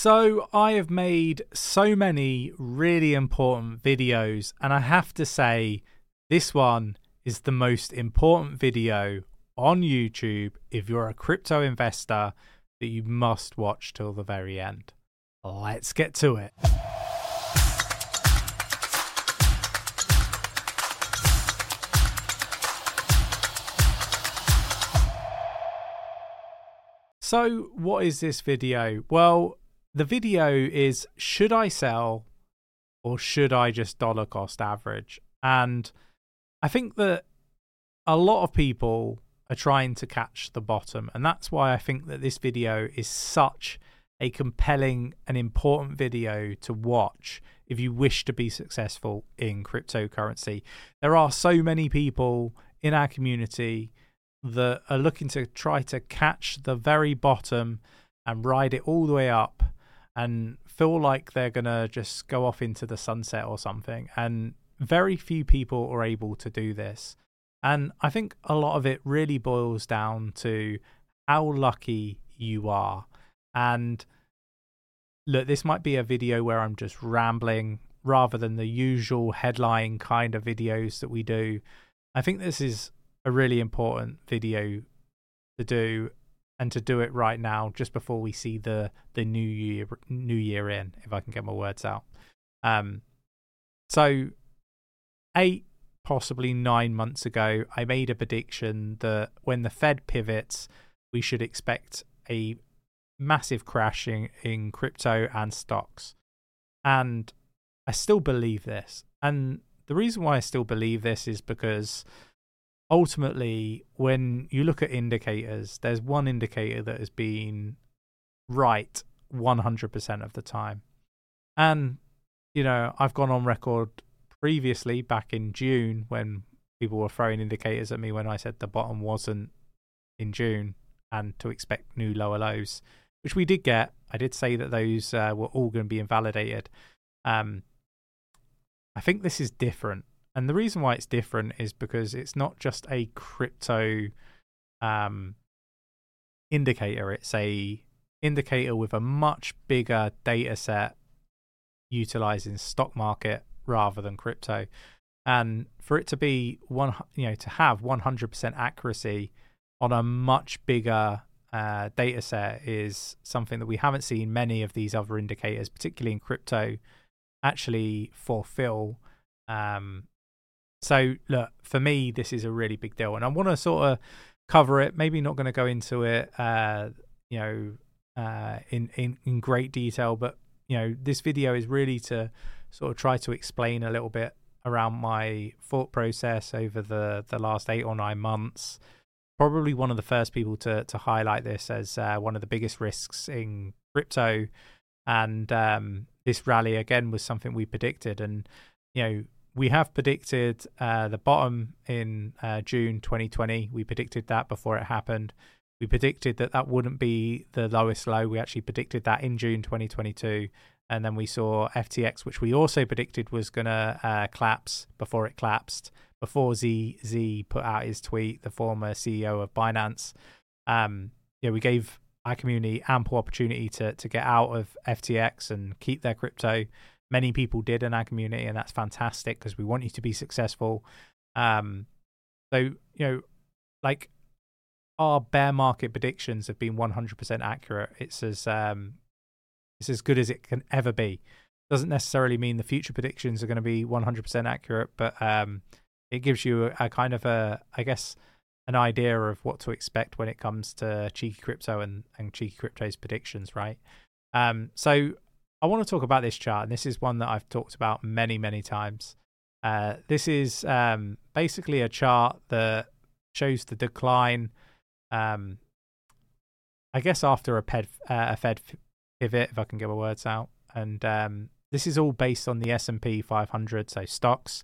So, I have made so many really important videos, and I have to say, this one is the most important video on YouTube if you're a crypto investor that you must watch till the very end. Let's get to it. So, what is this video? Well, the video is should I sell or should I just dollar cost average? And I think that a lot of people are trying to catch the bottom. And that's why I think that this video is such a compelling and important video to watch if you wish to be successful in cryptocurrency. There are so many people in our community that are looking to try to catch the very bottom and ride it all the way up and feel like they're going to just go off into the sunset or something. And very few people are able to do this. And I think a lot of it really boils down to how lucky you are. And look, this might be a video where I'm just rambling rather than the usual headline kind of videos that we do. I think this is a really important video to do and to do it right now just before we see the the new year new year in if i can get my words out. Um so 8 possibly 9 months ago i made a prediction that when the fed pivots we should expect a massive crashing in crypto and stocks. And i still believe this. And the reason why i still believe this is because ultimately, when you look at indicators, there's one indicator that has been right 100% of the time. And, you know, I've gone on record previously back in June when people were throwing indicators at me when I said the bottom wasn't in June and to expect new lower lows, which we did get. I did say that those uh, were all going to be invalidated. Um, I think this is different. And the reason why it's different is because it's not just a crypto um, indicator, it's a indicator with a much bigger data set utilizing stock market rather than crypto. And for it to be one, you know, to have 100% accuracy on a much bigger uh, data set is something that we haven't seen many of these other indicators, particularly in crypto, actually fulfill. Um, so look, for me, this is a really big deal, and I want to sort of cover it. Maybe not going to go into it, uh, you know, uh, in in in great detail, but you know, this video is really to sort of try to explain a little bit around my thought process over the the last eight or nine months. Probably one of the first people to to highlight this as uh, one of the biggest risks in crypto, and um, this rally again was something we predicted, and you know we have predicted uh, the bottom in uh, June 2020. We predicted that before it happened. We predicted that that wouldn't be the lowest low. We actually predicted that in June 2022. And then we saw FTX, which we also predicted was going to uh, collapse before it collapsed, before CZ put out his tweet, the former CEO of Binance. Um, yeah, we gave our community ample opportunity to to get out of FTX and keep their crypto many people did in our community, and that's fantastic because we want you to be successful. Um, so you know, like our bear market predictions have been 100% accurate. It's as um, it's as good as it can ever be. Doesn't necessarily mean the future predictions are going to be 100% accurate, but um, it gives you a, a kind of a, I guess, an idea of what to expect when it comes to cheeky crypto and and cheeky crypto's predictions, right? Um, so I want to talk about this chart, and this is one that I've talked about many, many times. Uh, this is um, basically a chart that shows the decline. Um, I guess after a, ped, uh, a Fed pivot, if I can get my words out, and um, this is all based on the S and P 500, so stocks.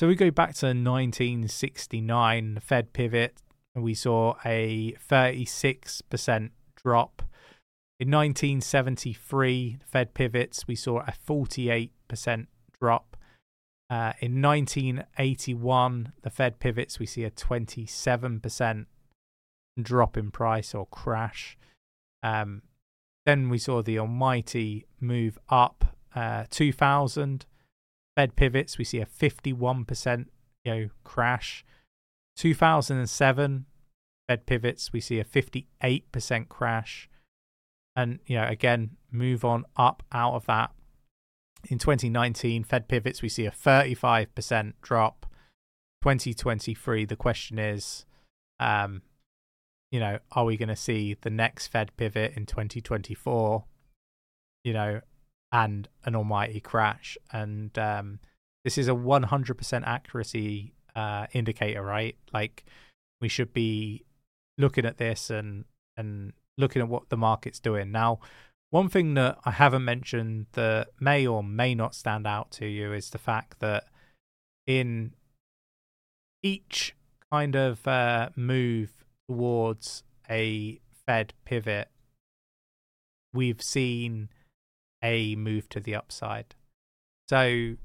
So we go back to 1969, the Fed pivot, and we saw a 36% drop in 1973, the Fed pivots, we saw a 48% drop. Uh, in 1981, the Fed pivots, we see a 27% drop in price or crash. Um, then we saw the almighty move up uh, 2000 Fed pivots. We see a 51% you know crash. 2007 Fed pivots. We see a 58% crash, and you know again move on up out of that. In 2019, Fed pivots. We see a 35% drop. 2023. The question is, um, you know, are we going to see the next Fed pivot in 2024? You know, and an almighty crash. And um, this is a 100% accuracy uh, indicator, right? Like we should be looking at this and and looking at what the market's doing. Now, one thing that I haven't mentioned that may or may not stand out to you is the fact that in each kind of uh, move towards a Fed pivot, we've seen a move to the upside. So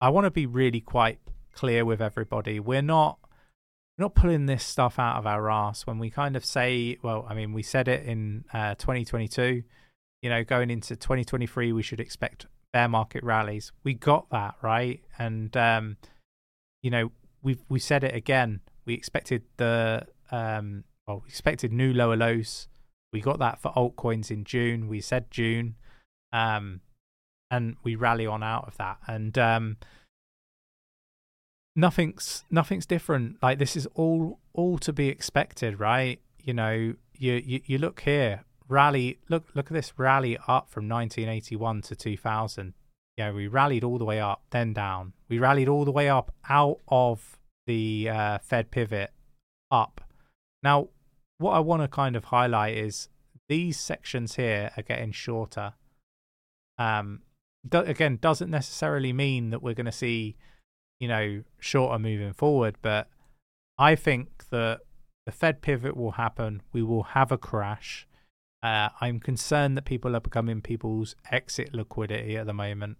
I want to be really quite clear with everybody. We're not we're not pulling this stuff out of our ass when we kind of say, well, I mean, we said it in uh, 2022. You know, going into 2023, we should expect bear market rallies. We got that right, and um, you know, we've we said it again. We expected the um, well, we expected new lower lows. We got that for altcoins in June. We said June, um, and we rally on out of that. And um, nothing's nothing's different. Like this is all all to be expected, right? You know, you you, you look here, rally. Look look at this rally up from 1981 to 2000. Yeah, we rallied all the way up, then down. We rallied all the way up out of the uh, Fed pivot up now, what I want to kind of highlight is these sections here are getting shorter. Um, do, again, doesn't necessarily mean that we're going to see, you know, shorter moving forward, but I think that the Fed pivot will happen. We will have a crash. Uh, I'm concerned that people are becoming people's exit liquidity at the moment.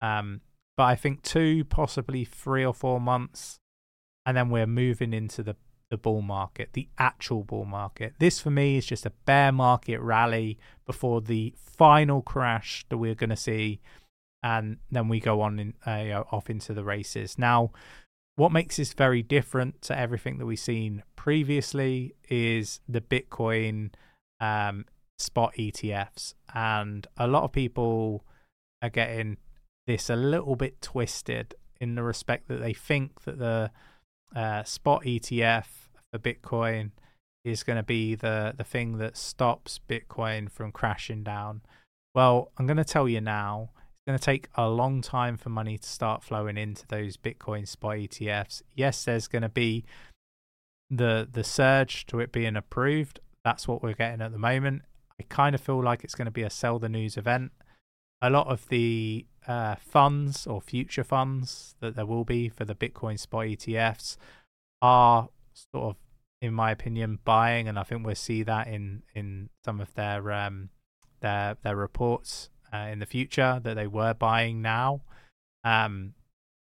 Um, but I think two, possibly three or four months, and then we're moving into the the bull market, the actual bull market. This for me is just a bear market rally before the final crash that we're going to see, and then we go on in, uh, off into the races. Now, what makes this very different to everything that we've seen previously is the Bitcoin um, spot ETFs, and a lot of people are getting this a little bit twisted in the respect that they think that the uh, spot ETF for Bitcoin is going to be the the thing that stops Bitcoin from crashing down. Well, I'm going to tell you now, going to take a long time for money to start flowing into those Bitcoin spot ETFs. Yes, there's going to be the the surge to it being approved. That's what we're getting at the moment. I kind of feel like it's going to be a sell the news event. A lot of the uh, funds or future funds that there will be for the Bitcoin spot ETFs are sort of in my opinion, buying, and I think we'll see that in in some of their um, their their reports uh, in the future that they were buying now, um,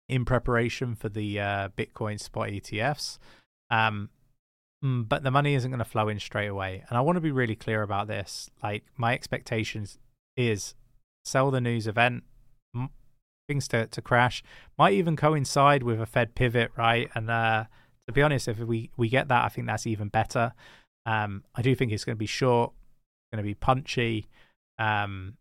in preparation for the uh, Bitcoin spot ETFs. Um, mm, but the money isn't going to flow in straight away, and I want to be really clear about this. Like my expectations is sell the news event. things to, to crash might even coincide with a Fed pivot, right? And uh, to be honest, if we, we get that, I think that's even better. Um, I do think it's going to be short, going to be punchy, um,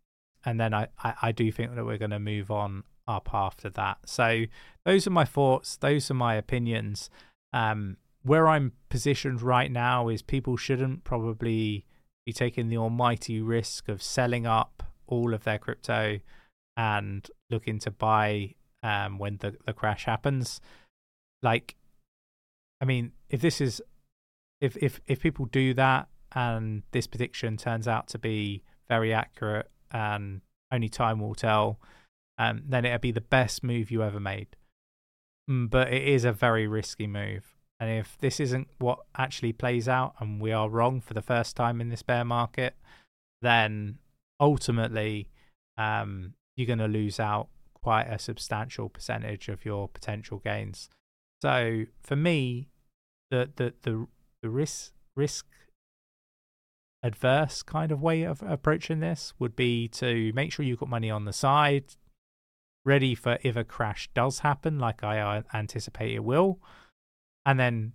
and then I, I, I do think that we're going to move on up after that. So those are my thoughts. Those are my opinions. Um, where I'm positioned right now is people shouldn't probably be taking the almighty risk of selling up all of their crypto and looking to buy um, when the, the crash happens. Like I mean, if this is if if if people do that and this prediction turns out to be very accurate and only time will tell, um, then it'll be the best move you ever made. Mm, but it is a very risky move. And if this isn't what actually plays out and we are wrong for the first time in this bear market, then ultimately um, you're going to lose out quite a substantial percentage of your potential gains. So for me, the the the, the risk risk adverse kind of way of approaching this would be to make sure you've got money on the side, ready for if a crash does happen, like I anticipate it will, and then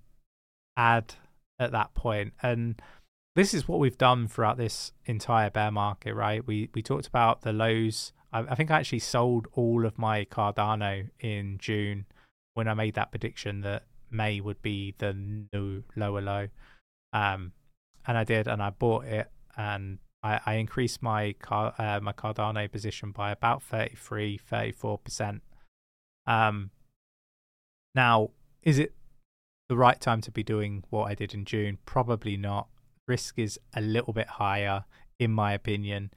add at that point. And this is what we've done throughout this entire bear market, right? We we talked about the lows. I, I think I actually sold all of my Cardano in June when I made that prediction that May would be the new lower low. Um, and I did, and I bought it, and I, I increased my car, uh, my Cardano position by about 33, 34 percent. Um, now, is it the right time to be doing what I did in June? Probably not. Risk is a little bit higher, in my opinion.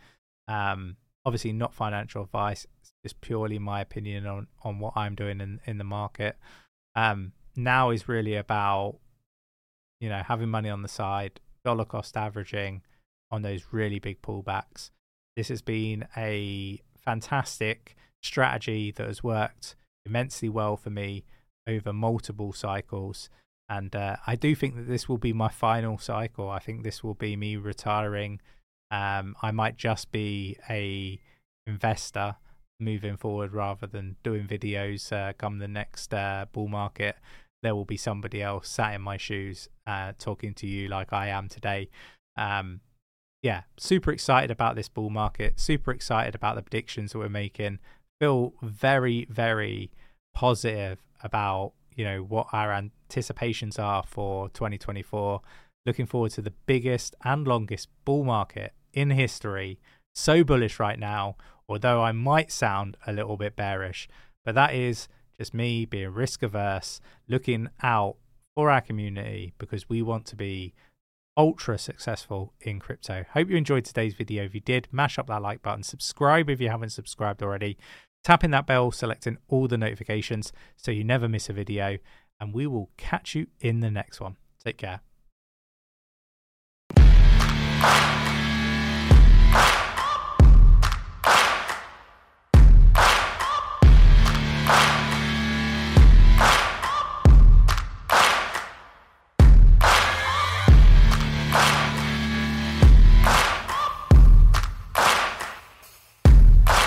Um, obviously, not financial advice. It's just purely my opinion on on what I'm doing in in the market. Um, now is really about you know having money on the side, dollar cost averaging on those really big pullbacks. This has been a fantastic strategy that has worked immensely well for me over multiple cycles. And uh, I do think that this will be my final cycle. I think this will be me retiring. Um, I might just be a investor moving forward rather than doing videos uh, come the next uh, bull market there will be somebody else sat in my shoes uh, talking to you like i am today. Um, yeah super excited about this bull market super excited about the predictions that we're making. Feel very very positive about you know what our anticipations are for 2024 looking forward to the biggest and longest bull market in history. So bullish right now although I might sound a little bit bearish, but that is just me being risk averse, looking out for our community because we want to be ultra successful in crypto. Hope you enjoyed today's video. If you did, mash up that like button, subscribe if you haven't subscribed already, tapping that bell, selecting all the notifications so you never miss a video, and we will catch you in the next one. Take care.